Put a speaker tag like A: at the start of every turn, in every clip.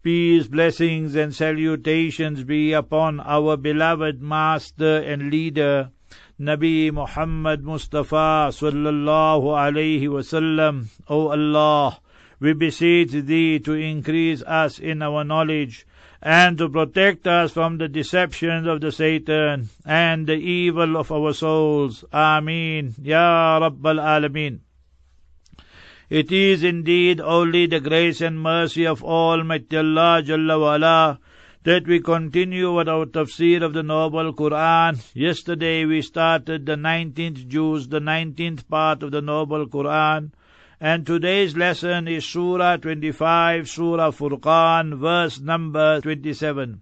A: Peace, blessings, and salutations be upon our beloved Master and Leader, Nabi Muhammad Mustafa sallallahu alayhi wasallam. O Allah, we beseech Thee to increase us in our knowledge and to protect us from the deceptions of the Satan and the evil of our souls. Ameen. Ya Rabbal Alameen. It is indeed only the grace and mercy of Almighty Allah Jalla wa'ala that we continue with our tafsir of the Noble Quran. Yesterday we started the 19th juz, the 19th part of the Noble Quran. And today's lesson is Surah 25, Surah Furqan, verse number 27.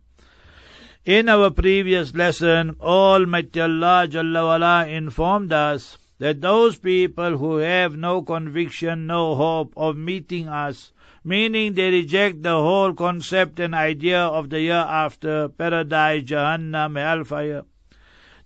A: In our previous lesson, Almighty Allah Jalla wa'ala informed us that those people who have no conviction, no hope of meeting us, meaning they reject the whole concept and idea of the year after, paradise, Jahannam, hellfire,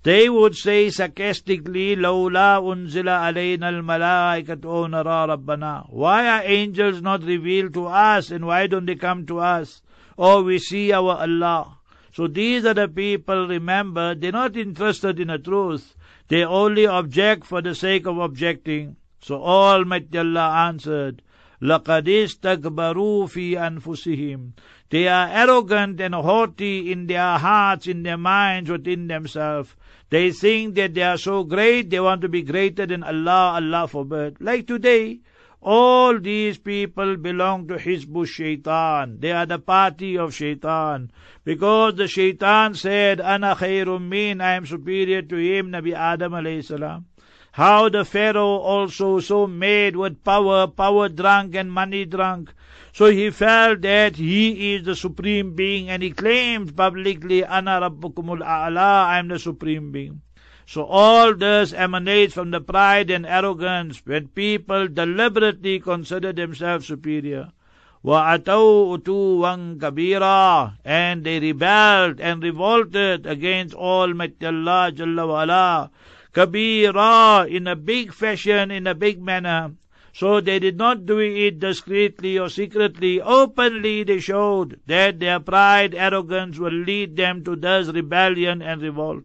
A: they would say sarcastically, Lawla unzila alayna al-malaikatu nara rabbana. Why are angels not revealed to us and why don't they come to us? Oh, we see our Allah. So these are the people, remember, they're not interested in the truth. They only object for the sake of objecting. So Almighty Allah answered, لَقَدْ اسْتَكْبَرُوا فِي أَنفُسِهِمْ They are arrogant and haughty in their hearts, in their minds, within themselves. They think that they are so great, they want to be greater than Allah, Allah forbid. Like today, all these people belong to Hizbu Shaitan. They are the party of Shaitan. Because the Shaitan said, Ana khairun min, I am superior to him, Nabi Adam alayhi salam. How the Pharaoh also so made with power, power drunk and money drunk. So he felt that he is the supreme being and he claimed publicly, Ana Rabbukumul A'la, I am the supreme being. So all this emanates from the pride and arrogance when people deliberately consider themselves superior. وَأَتَوْا أُتُوًّا كَبِيرًا And they rebelled and revolted against Almighty Allah Jalla wa'ala. Kabira in a big fashion, in a big manner. So they did not do it discreetly or secretly. Openly they showed that their pride, arrogance will lead them to this rebellion and revolt.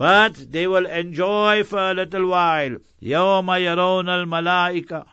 A: But they will enjoy for a little while. يَوْمَ يَرَوْنَ الْمَلَائِكَةِ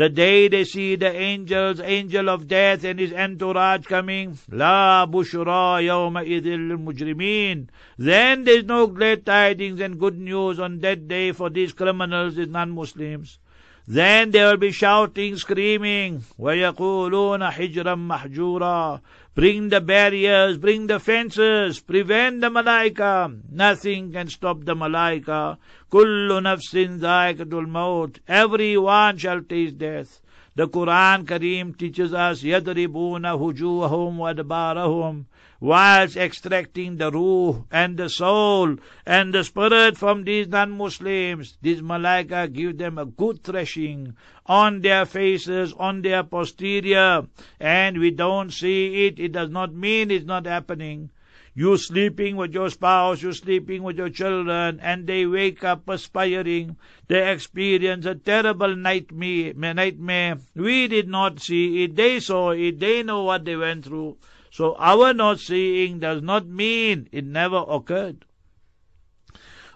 A: the day they see the angels, angel of death and his entourage coming, La bushra yawma idil mujrimin. Then there's no glad tidings and good news on that day for these criminals, these non-Muslims. Then they will be shouting, screaming, وَيَقُولُونَ حِجْرًا مَحْجُورًا Bring the barriers, bring the fences, prevent the malaika. Nothing can stop the malaika. Kullu nafsin dhaikatul maut. Everyone shall taste death. The Quran Kareem teaches us, يَضْرِبُونَ هُجُوهُمْ وَأَدْبَارَهُمْ whilst extracting the ruh and the soul and the spirit from these non-Muslims, these malaika give them a good thrashing on their faces, on their posterior, and we don't see it. It does not mean it's not happening. You sleeping with your spouse, you sleeping with your children, and they wake up perspiring. They experience a terrible nightmare. nightmare. We did not see it. They saw it. They know what they went through. So our not seeing does not mean it never occurred.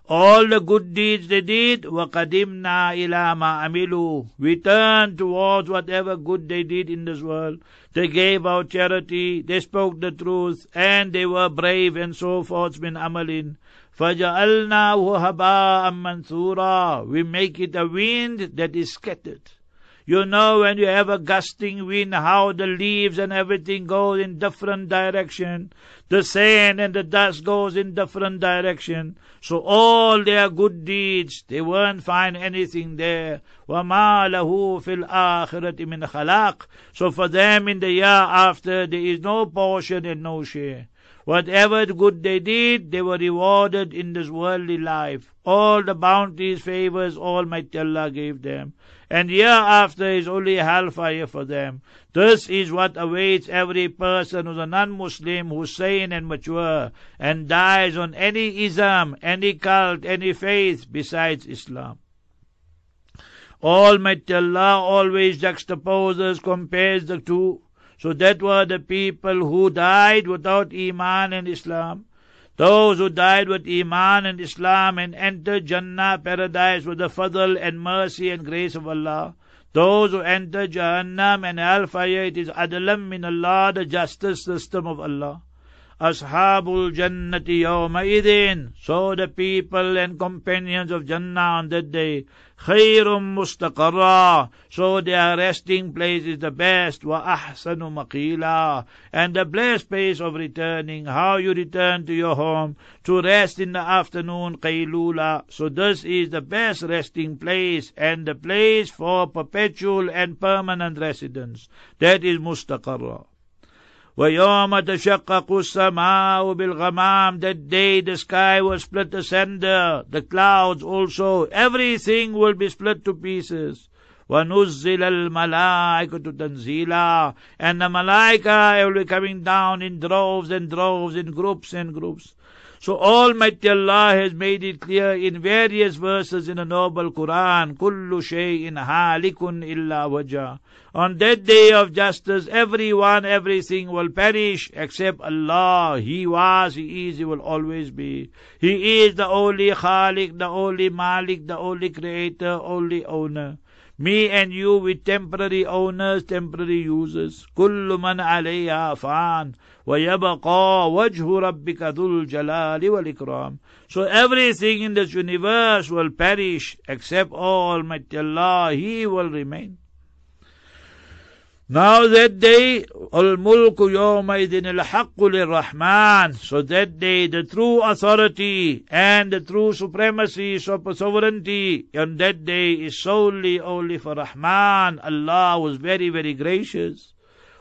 A: All the good deeds they did, وَقَدِمْنَا إِلَى مَا عَمِلُوا We turned towards whatever good they did in this world. They gave out charity, they spoke the truth, and they were brave and so forth min amalin. فَجَعَلْنَاهُ هَبَاءً مَنْثُورًا We make it a wind that is scattered. You know when you have a gusting wind, how the leaves and everything go in different direction. The sand and the dust goes in different direction. So all their good deeds, they won't find anything there. وَمَا لَهُ فِي الْآخِرَةِ مِنْ خَلَاقٍ So for them in the year after, there is no portion and no share. Whatever good they did, they were rewarded in this worldly life. All the bounties, favors, Almighty Allah gave them and hereafter is only hellfire for them. This is what awaits every person who's a non-Muslim, who's sane and mature, and dies on any ism, any cult, any faith besides Islam. Almighty Allah always juxtaposes, compares the two. So that were the people who died without Iman and Islam. Those who died with Iman and Islam and entered Jannah, paradise, with the fadl and mercy and grace of Allah. Those who enter Jahannam and hellfire, it is adlam min Allah, the justice system of Allah. Ashabul Jannati yawma So the people and companions of Jannah on that day khairum mustaqarra. So their resting place is the best. Wa ahsanu maqila. And the blessed place of returning. How you return to your home to rest in the afternoon, qaylula. So this is the best resting place and the place for perpetual and permanent residence. That is mustaqarra. وَيَوْمَ تَشَقَّقُ السَّمَاءُ بِالْغَمَامِ That day the sky will split asunder, the clouds also, everything will be split to pieces. وَنُزِّلَ الْمَلَائِكَةُ تَنزِيلًا And the malaika will be coming down in droves and droves, in groups and groups. So Almighty Allah has made it clear in various verses in the noble Quran, Kullu shay'in halikun illa Waja. On that day of justice, everyone, everything will perish except Allah. He was, He is, He will always be. He is the only Khalik, the only Malik, the only Creator, only Owner Me and you with temporary owners, temporary users. كل من عليها فان ويبقى وجه ربك ذو الجلال والإكرام. So everything in this universe will perish except Almighty Allah. He will remain. Now that day, al-mulku yawmaidin al-haqqu rahman So that day, the true authority and the true supremacy, sovereignty on that day is solely only for Rahman. Allah was very, very gracious.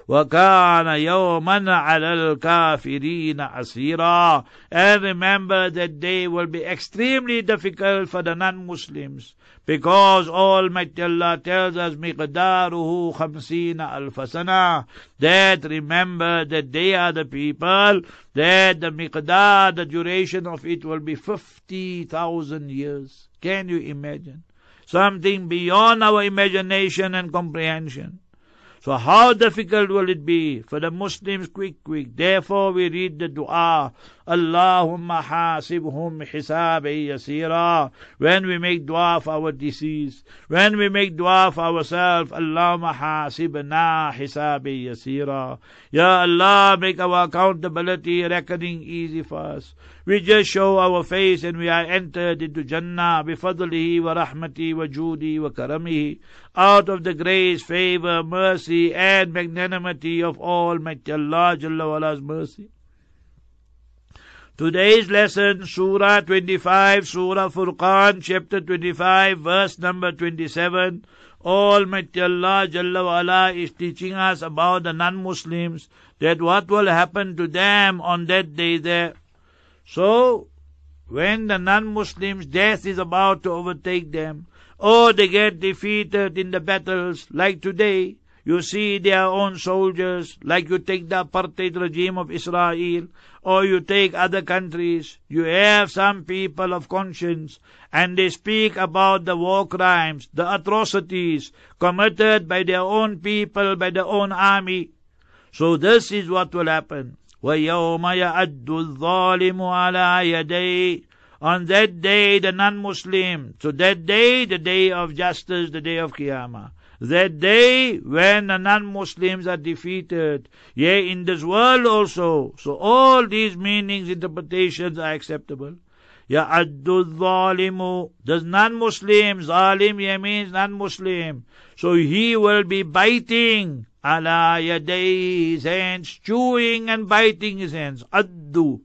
A: وَكَانَ يَوْمًا عَلَى الْكَافِرِينَ عَسِيرًا And remember that day will be extremely difficult for the non-Muslims because Almighty Allah tells us miqdaruhu khamsina al-fasana that remember that they are the people that the miqdar, the duration of it will be 50,000 years. Can you imagine? Something beyond our imagination and comprehension. So how difficult will it be for the Muslims quick, quick? Therefore we read the dua, Allahumma hasibhum hisabi yasira. When we make dua for our disease, when we make dua for ourselves, Allahumma hasibna hisabi yasira. Ya Allah, make our accountability, reckoning easy for us. We just show our face and we are entered into Jannah bifadlihi wa rahmati wa judi wa karamihi out of the grace, favor, mercy and magnanimity of Almighty Allah Jalla wala's mercy. Today's lesson, Surah 25, Surah Furqan, chapter 25, verse number 27. Almighty Allah Jalla wa'ala is teaching us about the non-Muslims, that what will happen to them on that day there. So, when the non-Muslims, death is about to overtake them, or they get defeated in the battles, like today, you see their own soldiers, like you take the apartheid regime of Israel, or you take other countries, you have some people of conscience, and they speak about the war crimes, the atrocities committed by their own people, by their own army. So this is what will happen. وَيَوْمَ يَعَدُّ الظَّالِمُ عَلَى يَدَيْهِ on that day the non-Muslim, so that day, the day of justice, the day of Qiyamah, that day when the non-Muslims are defeated, yea, in this world also. So all these meanings, interpretations are acceptable. Ya'addu zalimu. Does non-Muslim, zalim here means non-Muslim. So he will be biting ala yaday his hands, chewing and biting his hands. Addu.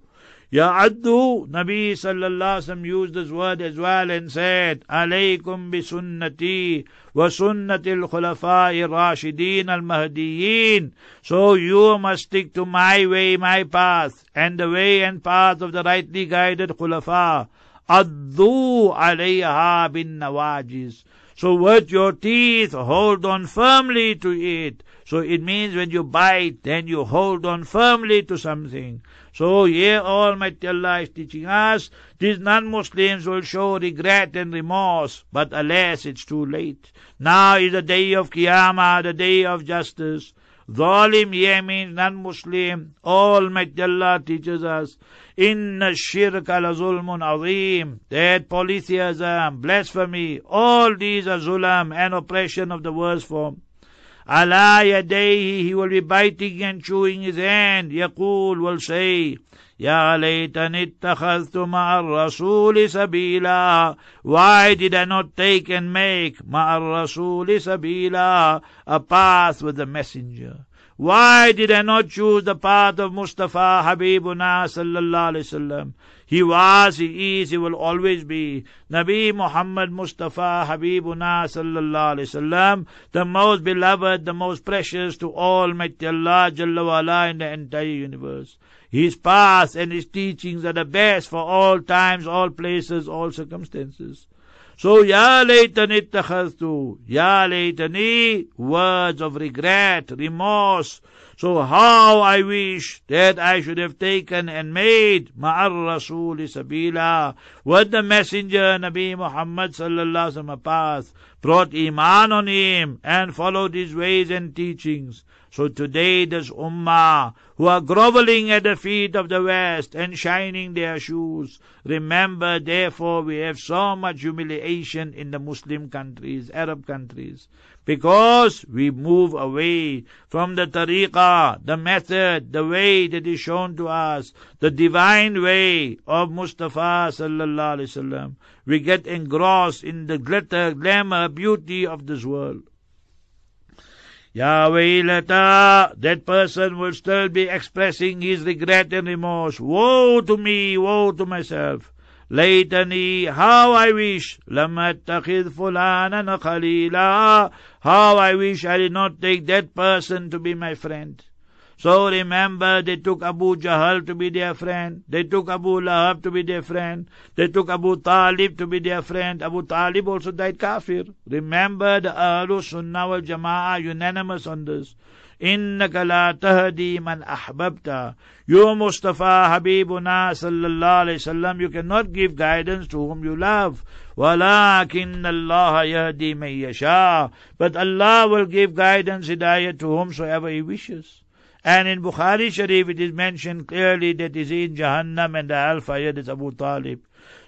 A: Ya'addu, Nabi sallallahu alaihi wasallam used this word as well and said, Alaykum bi sunnati wa sunnati al-khulafa'i rashidin al-mahdiyyin. So you must stick to my way, my path, and the way and path of the rightly guided khulafa. Addu alayha bin nawajiz. So with your teeth, hold on firmly to it. So it means when you bite, then you hold on firmly to something. So here Almighty Allah is teaching us, these non-Muslims will show regret and remorse, but alas, it's too late. Now is the day of Qiyamah, the day of justice. Zalim means non-Muslim. Almighty Allah teaches us, Inna shirk ala zulmun azim, that polytheism, blasphemy, all these are zulam and oppression of the worst form. Ala yadayhi, he will be biting and chewing his hand. Yaqul will say, Ya laytani ittakhadhtu ma'ar rasuli sabila. Why did I not take and make ma'ar rasuli sabila a path with the messenger? Why did I not choose the path of Mustafa Habibuna sallallahu alaihi wasallam? He was, he is, he will always be. Nabi Muhammad Mustafa Habibuna sallallahu alayhi wasallam, the most beloved, the most precious to Almighty Allah Jalla wala in the entire universe. His path and his teachings are the best for all times, all places, all circumstances. So, Ya laytani ittakhadhtu, Ya laytani, words of regret, remorse, so how I wish that I should have taken and made ma'ar Rasul sabila with the messenger Nabi Muhammad sallallahu alaihi wasallam brought iman on him and followed his ways and teachings. So today this ummah who are groveling at the feet of the West and shining their shoes, remember therefore we have so much humiliation in the Muslim countries, Arab countries because we move away from the tariqah, the method, the way that is shown to us, the divine way of Mustafa sallallahu alaihi wasallam. We get engrossed in the glitter, glamour, beauty of this world. Ya waylata, that person will still be expressing his regret and remorse. Woe to me, woe to myself. ليتني how I wish لم أتخذ فلانا how I wish I did not take that person to be my friend. so remember they took Abu Jahl to be their friend they took Abu Lahab to be their friend they took Abu Talib to be their friend Abu Talib also died kafir remember the Ahlul Sunnah wal Jama'ah unanimous on this إنك لا تهدي من أحببت You Mustafa Habibuna sallallahu alayhi wasallam, you cannot give guidance to whom you love. ولكن الله يهدي من يشاء But Allah will give guidance, hidayah to whomsoever He wishes. And in Bukhari Sharif it is mentioned clearly that is in Jahannam and the Al-Fayr is Abu Talib.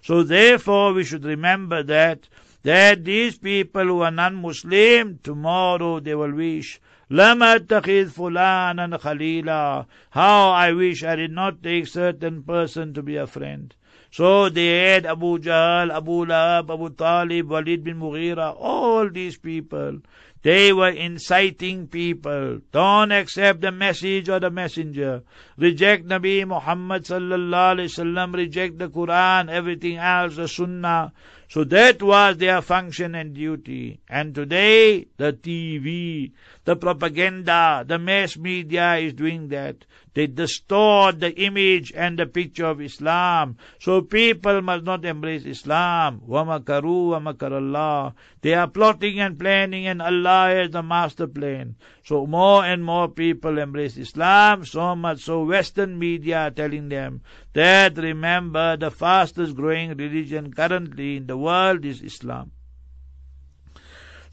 A: So therefore we should remember that, that these people who are non-Muslim, tomorrow they will wish لم أتخذ فلانا خليلا How I wish I did not take certain person to be a friend. So they had Abu Jahl, Abu Lahab, Abu Talib, Walid bin Mughira, all these people. They were inciting people. Don't accept the message or the messenger. Reject Nabi Muhammad sallallahu alaihi wasallam. Reject the Quran, everything else, the Sunnah. So that was their function and duty. And today, the TV, the propaganda, the mass media is doing that. They distort the image and the picture of Islam. So people must not embrace Islam. وَمَكَرُوا وَمَكَرَ اللَّهِ They are plotting and planning and Allah is the master plan. So more and more people embrace Islam, so much so Western media are telling them that remember the fastest growing religion currently in the world is Islam.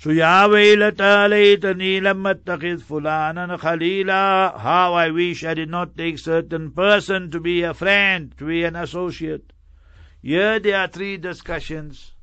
A: So Ya waylata laytani lam attakhidh fulanan khalila. How I wish I did not take certain person to be a friend, to be an associate. Here there are three discussions.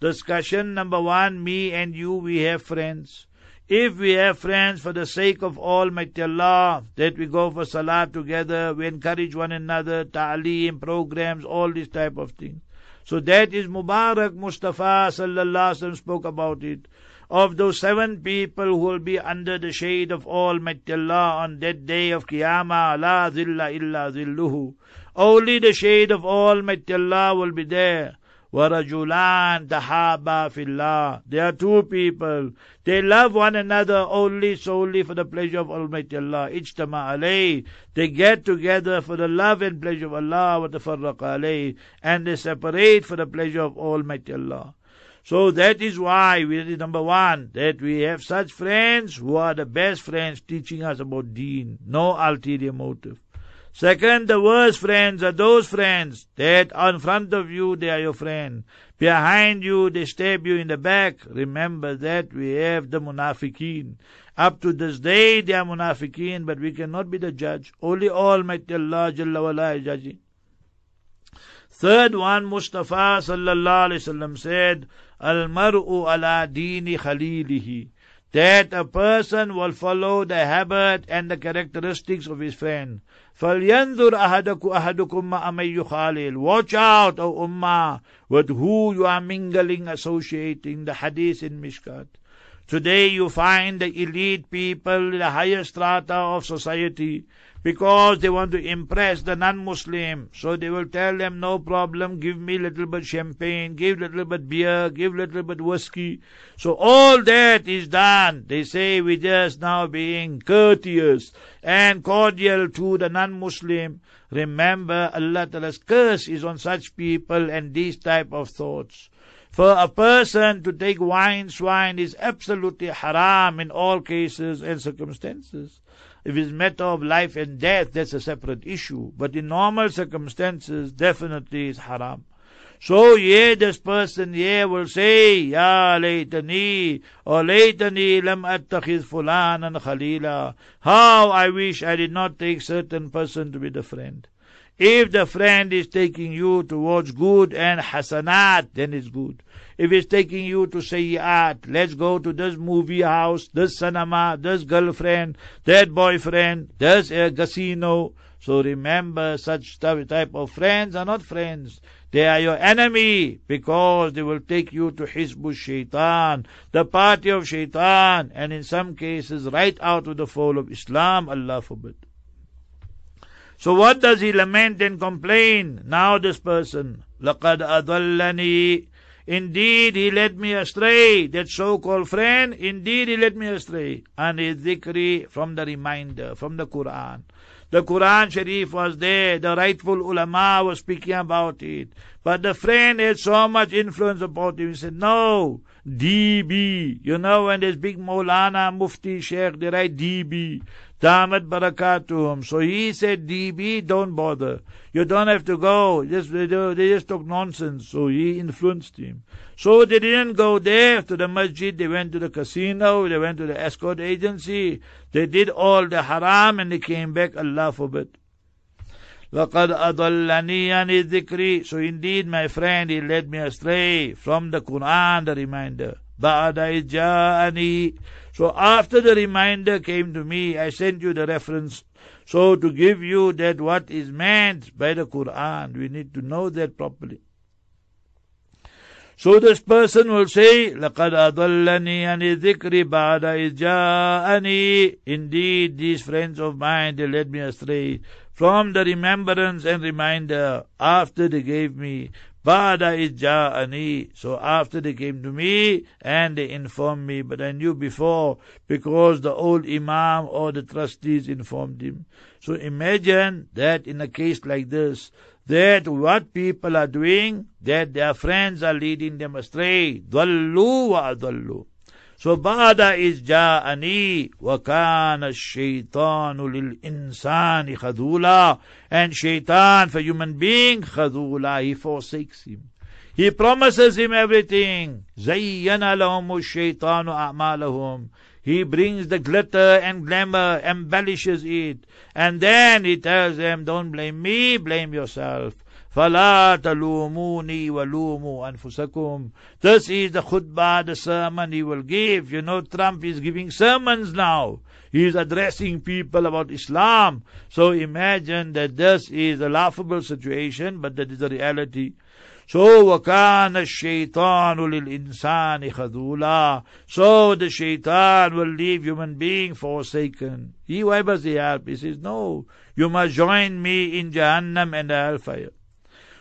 A: Discussion number one, me and you, we have friends. If we have friends for the sake of Almighty Allah, that we go for salah together, we encourage one another, ta'aleem, programs, all these type of things. So that is Mubarak Mustafa sallallahu spoke about it Of those seven people who will be under the shade of Almighty Allah on that day of Qiyamah, la zilla illa zilluhu. Only the shade of Almighty Allah will be there. وَرَجُلَانْ تَحَابَا فِي اللَّهِ There are two people. They love one another only solely for the pleasure of Almighty Allah. Ijtama alayh. They get together for the love and pleasure of Allah. وَتَفَرَّقَ alayh. And they separate for the pleasure of Almighty Allah. So that is why we number one, that we have such friends who are the best friends teaching us about deen. No ulterior motive. Second, the worst friends are those friends that in front of you they are your friend. Behind you they stab you in the back. Remember that we have the munafiqeen. Up to this day they are munafiqeen, but we cannot be the judge. Only Almighty Allah Jalla is judging. Third one, Mustafa sallallahu alaihi wasallam said, "Al mar'u ala dini khalilihi." That a person will follow the habit and the characteristics of his friend. فَلْيَنْظُرْ أَحَدَكُمْ أَحَدُكُمْ مَعَ مَنْ يُخَالِلْ Watch out, O Ummah, with who you are mingling, associating, the hadith in Mishkat. Today you find the elite people, the higher strata of society, because they want to impress the non-Muslim. So they will tell them, no problem, give me little bit champagne, give little bit beer, give little bit whiskey. So all that is done. They say we just now being courteous and cordial to the non-Muslim. Remember, Allah Ta'ala's curse is on such people and these type of thoughts. For a person to take wine, swine is absolutely haram in all cases and circumstances. If it's matter of life and death, that's a separate issue. But in normal circumstances, definitely it's haram. So yeah, this person yeah will say, Ya laytani, or laytani lam attakhiz fulanan khalila. How I wish I did not take certain person to be the friend. If the friend is taking you towards good and hasanat, then it's good. If it's taking you to sayyat, let's go to this movie house, this cinema, this girlfriend, that boyfriend, this a casino. So remember, such type of friends are not friends. They are your enemy because they will take you to Hizbu Shaitan, the party of Shaitan, and in some cases right out of the fold of Islam, Allah forbid. So what does he lament and complain? Now this person, لَقَدْ أَضَلَّنِي Indeed, he led me astray. That so-called friend, indeed, he led me astray. And his dhikri from the reminder, from the Quran. The Quran Sharif was there. The rightful ulama was speaking about it. But the friend had so much influence about him. He said, no, DB. You know, when there's big Maulana, Mufti, Sheikh, they write DB. Damat barakatuhum. So he said, DB, don't bother. You don't have to go. Just, they, they just talk nonsense. So he influenced him. So they didn't go there to the masjid. They went to the casino. They went to the escort agency. They did all the haram and they came back. Allah forbid. لقد أضلني عن الذكر So indeed, my friend, he led me astray from the Quran, the reminder. بعد إذ جاءني so after the reminder came to me, I sent you the reference. So to give you that what is meant by the Quran, we need to know that properly. So this person will say, لَقَدْ أَضَلَّنِي عَنِ الذِّكْرِ بَعْدَ إِذْ جَاءَنِي Indeed, these friends of mine, they led me astray from the remembrance and reminder after they gave me Bada ja'ani. So after they came to me and they informed me, but I knew before because the old imam or the trustees informed him. So imagine that in a case like this, that what people are doing, that their friends are leading them astray. Dallu wa adallu. So is ja'ani wa kana shaitanu lil insani khadula. And shaitan for human being khadula, he forsakes him. He promises him everything. Zayyana lahum shaitanu a'malahum. He brings the glitter and glamour, embellishes it. And then he tells them, don't blame me, blame yourself. فَلَا تَلُومُونِي وَلُومُوا أَنفُسَكُمْ This is the khutbah, the sermon he will give. You know, Trump is giving sermons now. He is addressing people about Islam. So imagine that this is a laughable situation, but that is the reality. So وَكَانَ الشَّيْطَانُ لِلْإِنسَانِ خَذُولًا So the shaitan will leave human being forsaken. He, why must he help? He says, no, you must join me in Jahannam and the hellfire.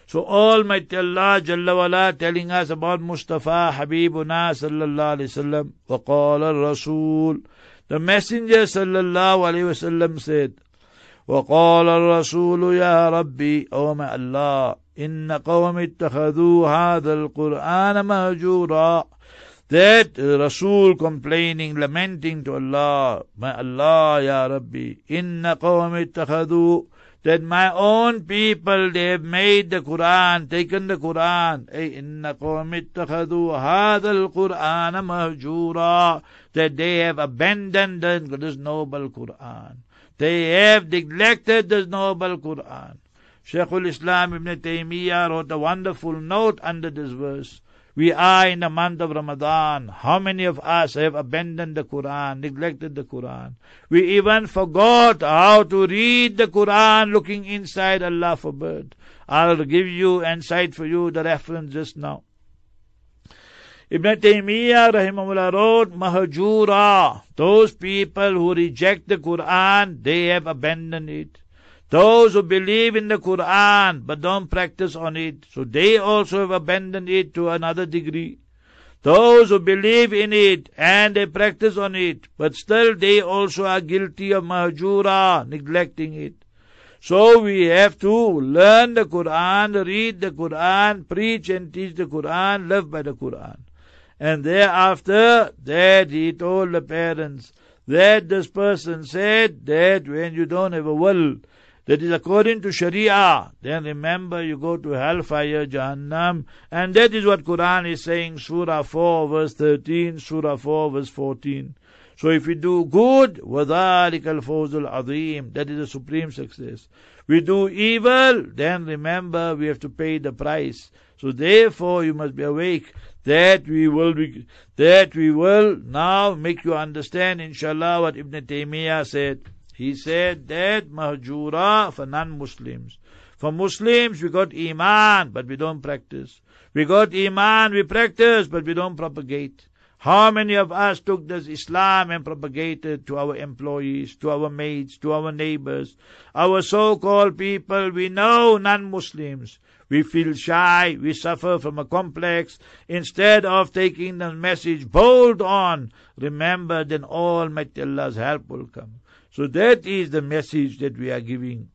A: So Almighty Allah Jalla wala telling us about Mustafa Habibuna sallallahu alayhi wasallam. وقال الرسول The Messenger sallallahu alayhi wasallam said, وقال الرسول يا ربي أو ما الله إن قوم اتخذوا هذا القرآن مهجورا that Rasul complaining, lamenting to Allah, my Allah, Ya Rabbi, inna qawmi ittakhadu, that my own people, they have made the Quran, taken the Quran, al-Quran mahjura, that they have abandoned this noble Quran. They have neglected this noble Quran. Shaykhul Islam Ibn Taymiyyah wrote a wonderful note under this verse. We are in the month of Ramadan. How many of us have abandoned the Quran, neglected the Quran? We even forgot how to read the Quran looking inside, Allah forbid. I'll give you and cite for you the reference just now. Ibn Taymiyyah rahimahullah wrote, Mahjura, those people who reject the Quran, they have abandoned it. Those who believe in the Quran but don't practice on it, so they also have abandoned it to another degree. Those who believe in it and they practice on it, but still they also are guilty of mahjura, neglecting it. So we have to learn the Quran, read the Quran, preach and teach the Quran, live by the Quran. And thereafter, that he told the parents that this person said that when you don't have a will, that is according to Sharia, then remember you go to hellfire, Jahannam, and that is what Quran is saying, Surah 4 verse 13, Surah 4 verse 14. So if we do good, وَذَلِكَ الْفَوْزُ الْعَظِيمُ That is the supreme success. We do evil, then remember we have to pay the price. So therefore you must be awake that we will be, that we will now make you understand inshallah what Ibn Taymiyyah said. He said that mahjura for non-Muslims. For Muslims we got iman but we don't practice. We got iman, we practice but we don't propagate. How many of us took this Islam and propagated to our employees, to our mates, to our neighbors, our so-called people we know non-Muslims. We feel shy, we suffer from a complex. Instead of taking the message bold on, remember then all Almighty Allah's help will come. So that is the message that we are giving.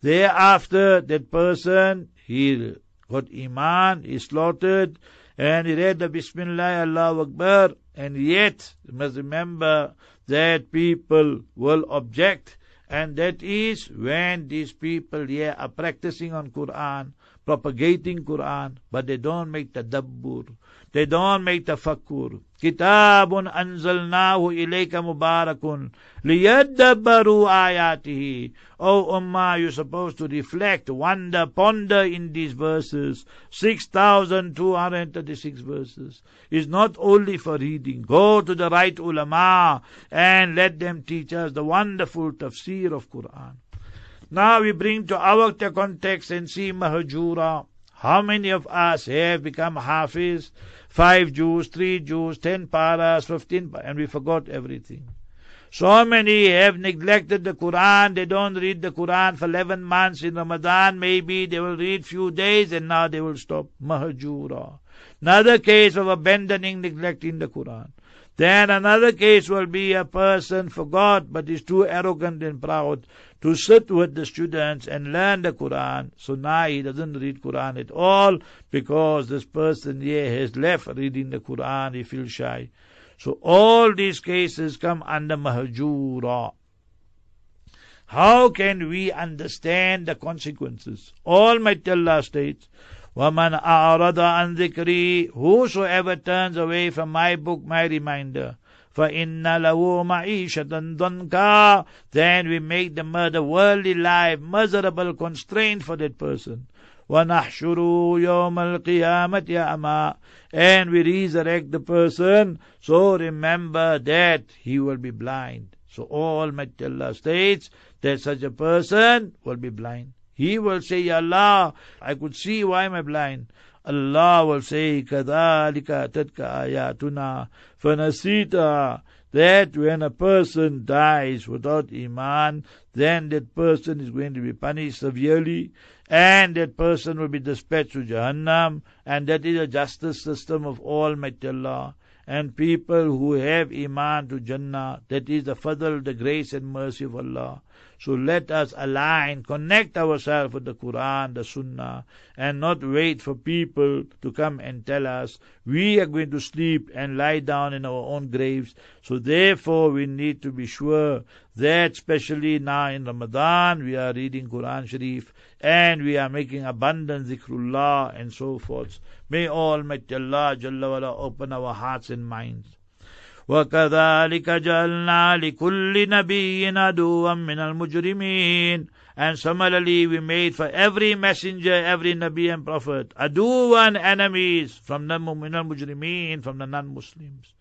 A: Thereafter, that person, he got Iman, he slaughtered, and he read the Bismillah, Allah Akbar, and yet, you must remember that people will object, and that is when these people here are practicing on Quran, propagating Quran, but they don't make the dabbur. They don't make tafakkur. Kitabun anzalnahu ilayka mubarakun liyadabbaru ayatihi. Oh Ummah, you're supposed to reflect, wonder, ponder in these verses. 6,236 verses. Is not only for reading. Go to the right ulama and let them teach us the wonderful tafsir of Quran. Now we bring to our context and see Mahjura. How many of us have become Hafiz? Five juz, three juz, ten paras, fifteen, and we forgot everything. So many have neglected the Quran. They don't read the Quran for 11 months in Ramadan. Maybe they will read few days and now they will stop. Mahjura. Another case of abandoning, neglecting the Quran. Then another case will be a person forgot but is too arrogant and proud to sit with the students and learn the Quran. So now he doesn't read Quran at all because this person here has left reading the Quran. He feels shy. So all these cases come under mahjura. How can we understand the consequences? Almighty Allah states, وَمَنْ أَعْرَضَ عَنْ ذِكْرِي Whosoever turns away from my book, my reminder, فَإِنَّ لَهُ مَعِيشَةً ضَنْكَا Then we make the murder worldly life miserable constraint for that person. وَنَحْشُرُ يَوْمَ الْقِيَامَةِ أَعْمَى And we resurrect the person, so remember that he will be blind. So Almighty Allah states that such a person will be blind. He will say, Ya Allah, I could see, why am I blind? Allah will say, كَذَلِكَ أَتَتْكَ آيَاتُنَا فَنَسِيتَ that when a person dies without Iman, then that person is going to be punished severely, and that person will be dispatched to Jahannam, and that is a justice system of Almighty Allah and people who have Iman to Jannah. That is the fadl, the grace and mercy of Allah. So let us align, connect ourselves with the Quran, the Sunnah, and not wait for people to come and tell us we are going to sleep and lie down in our own graves. So therefore we need to be sure that especially now in Ramadan we are reading Quran Sharif and we are making abundant zikrullah and so forth. May Almighty Allah Jalla wala open our hearts and minds. وكذلك جعلنا لكل نبي عدوا من المجرمين and similarly we made for every messenger, every Nabi and Prophet, aduwan enemies from the mu'min mujrimeen, from the non-Muslims.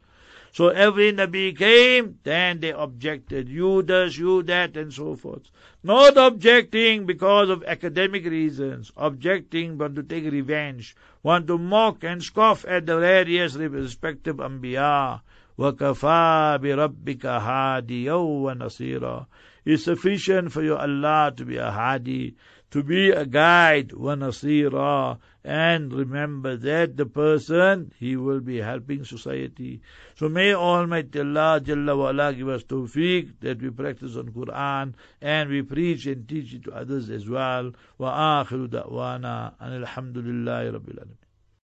A: So every Nabi came, then they objected, you this, you that, and so forth. Not objecting because of academic reasons, objecting but to take revenge, want to mock and scoff at the various respective Anbiya. وَكَفَى بِرَبِّكَ هَادِيًا وَنَصِيرًا It's sufficient for your Allah to be a hadi, to be a guide, wa nasira, and remember that the person, he will be helping society. So may Almighty Allah Jalla wa ala give us tawfiq that we practice on Quran and we preach and teach it to others as well. Wa akhiru da'wana and alhamdulillahi rabbil alamin.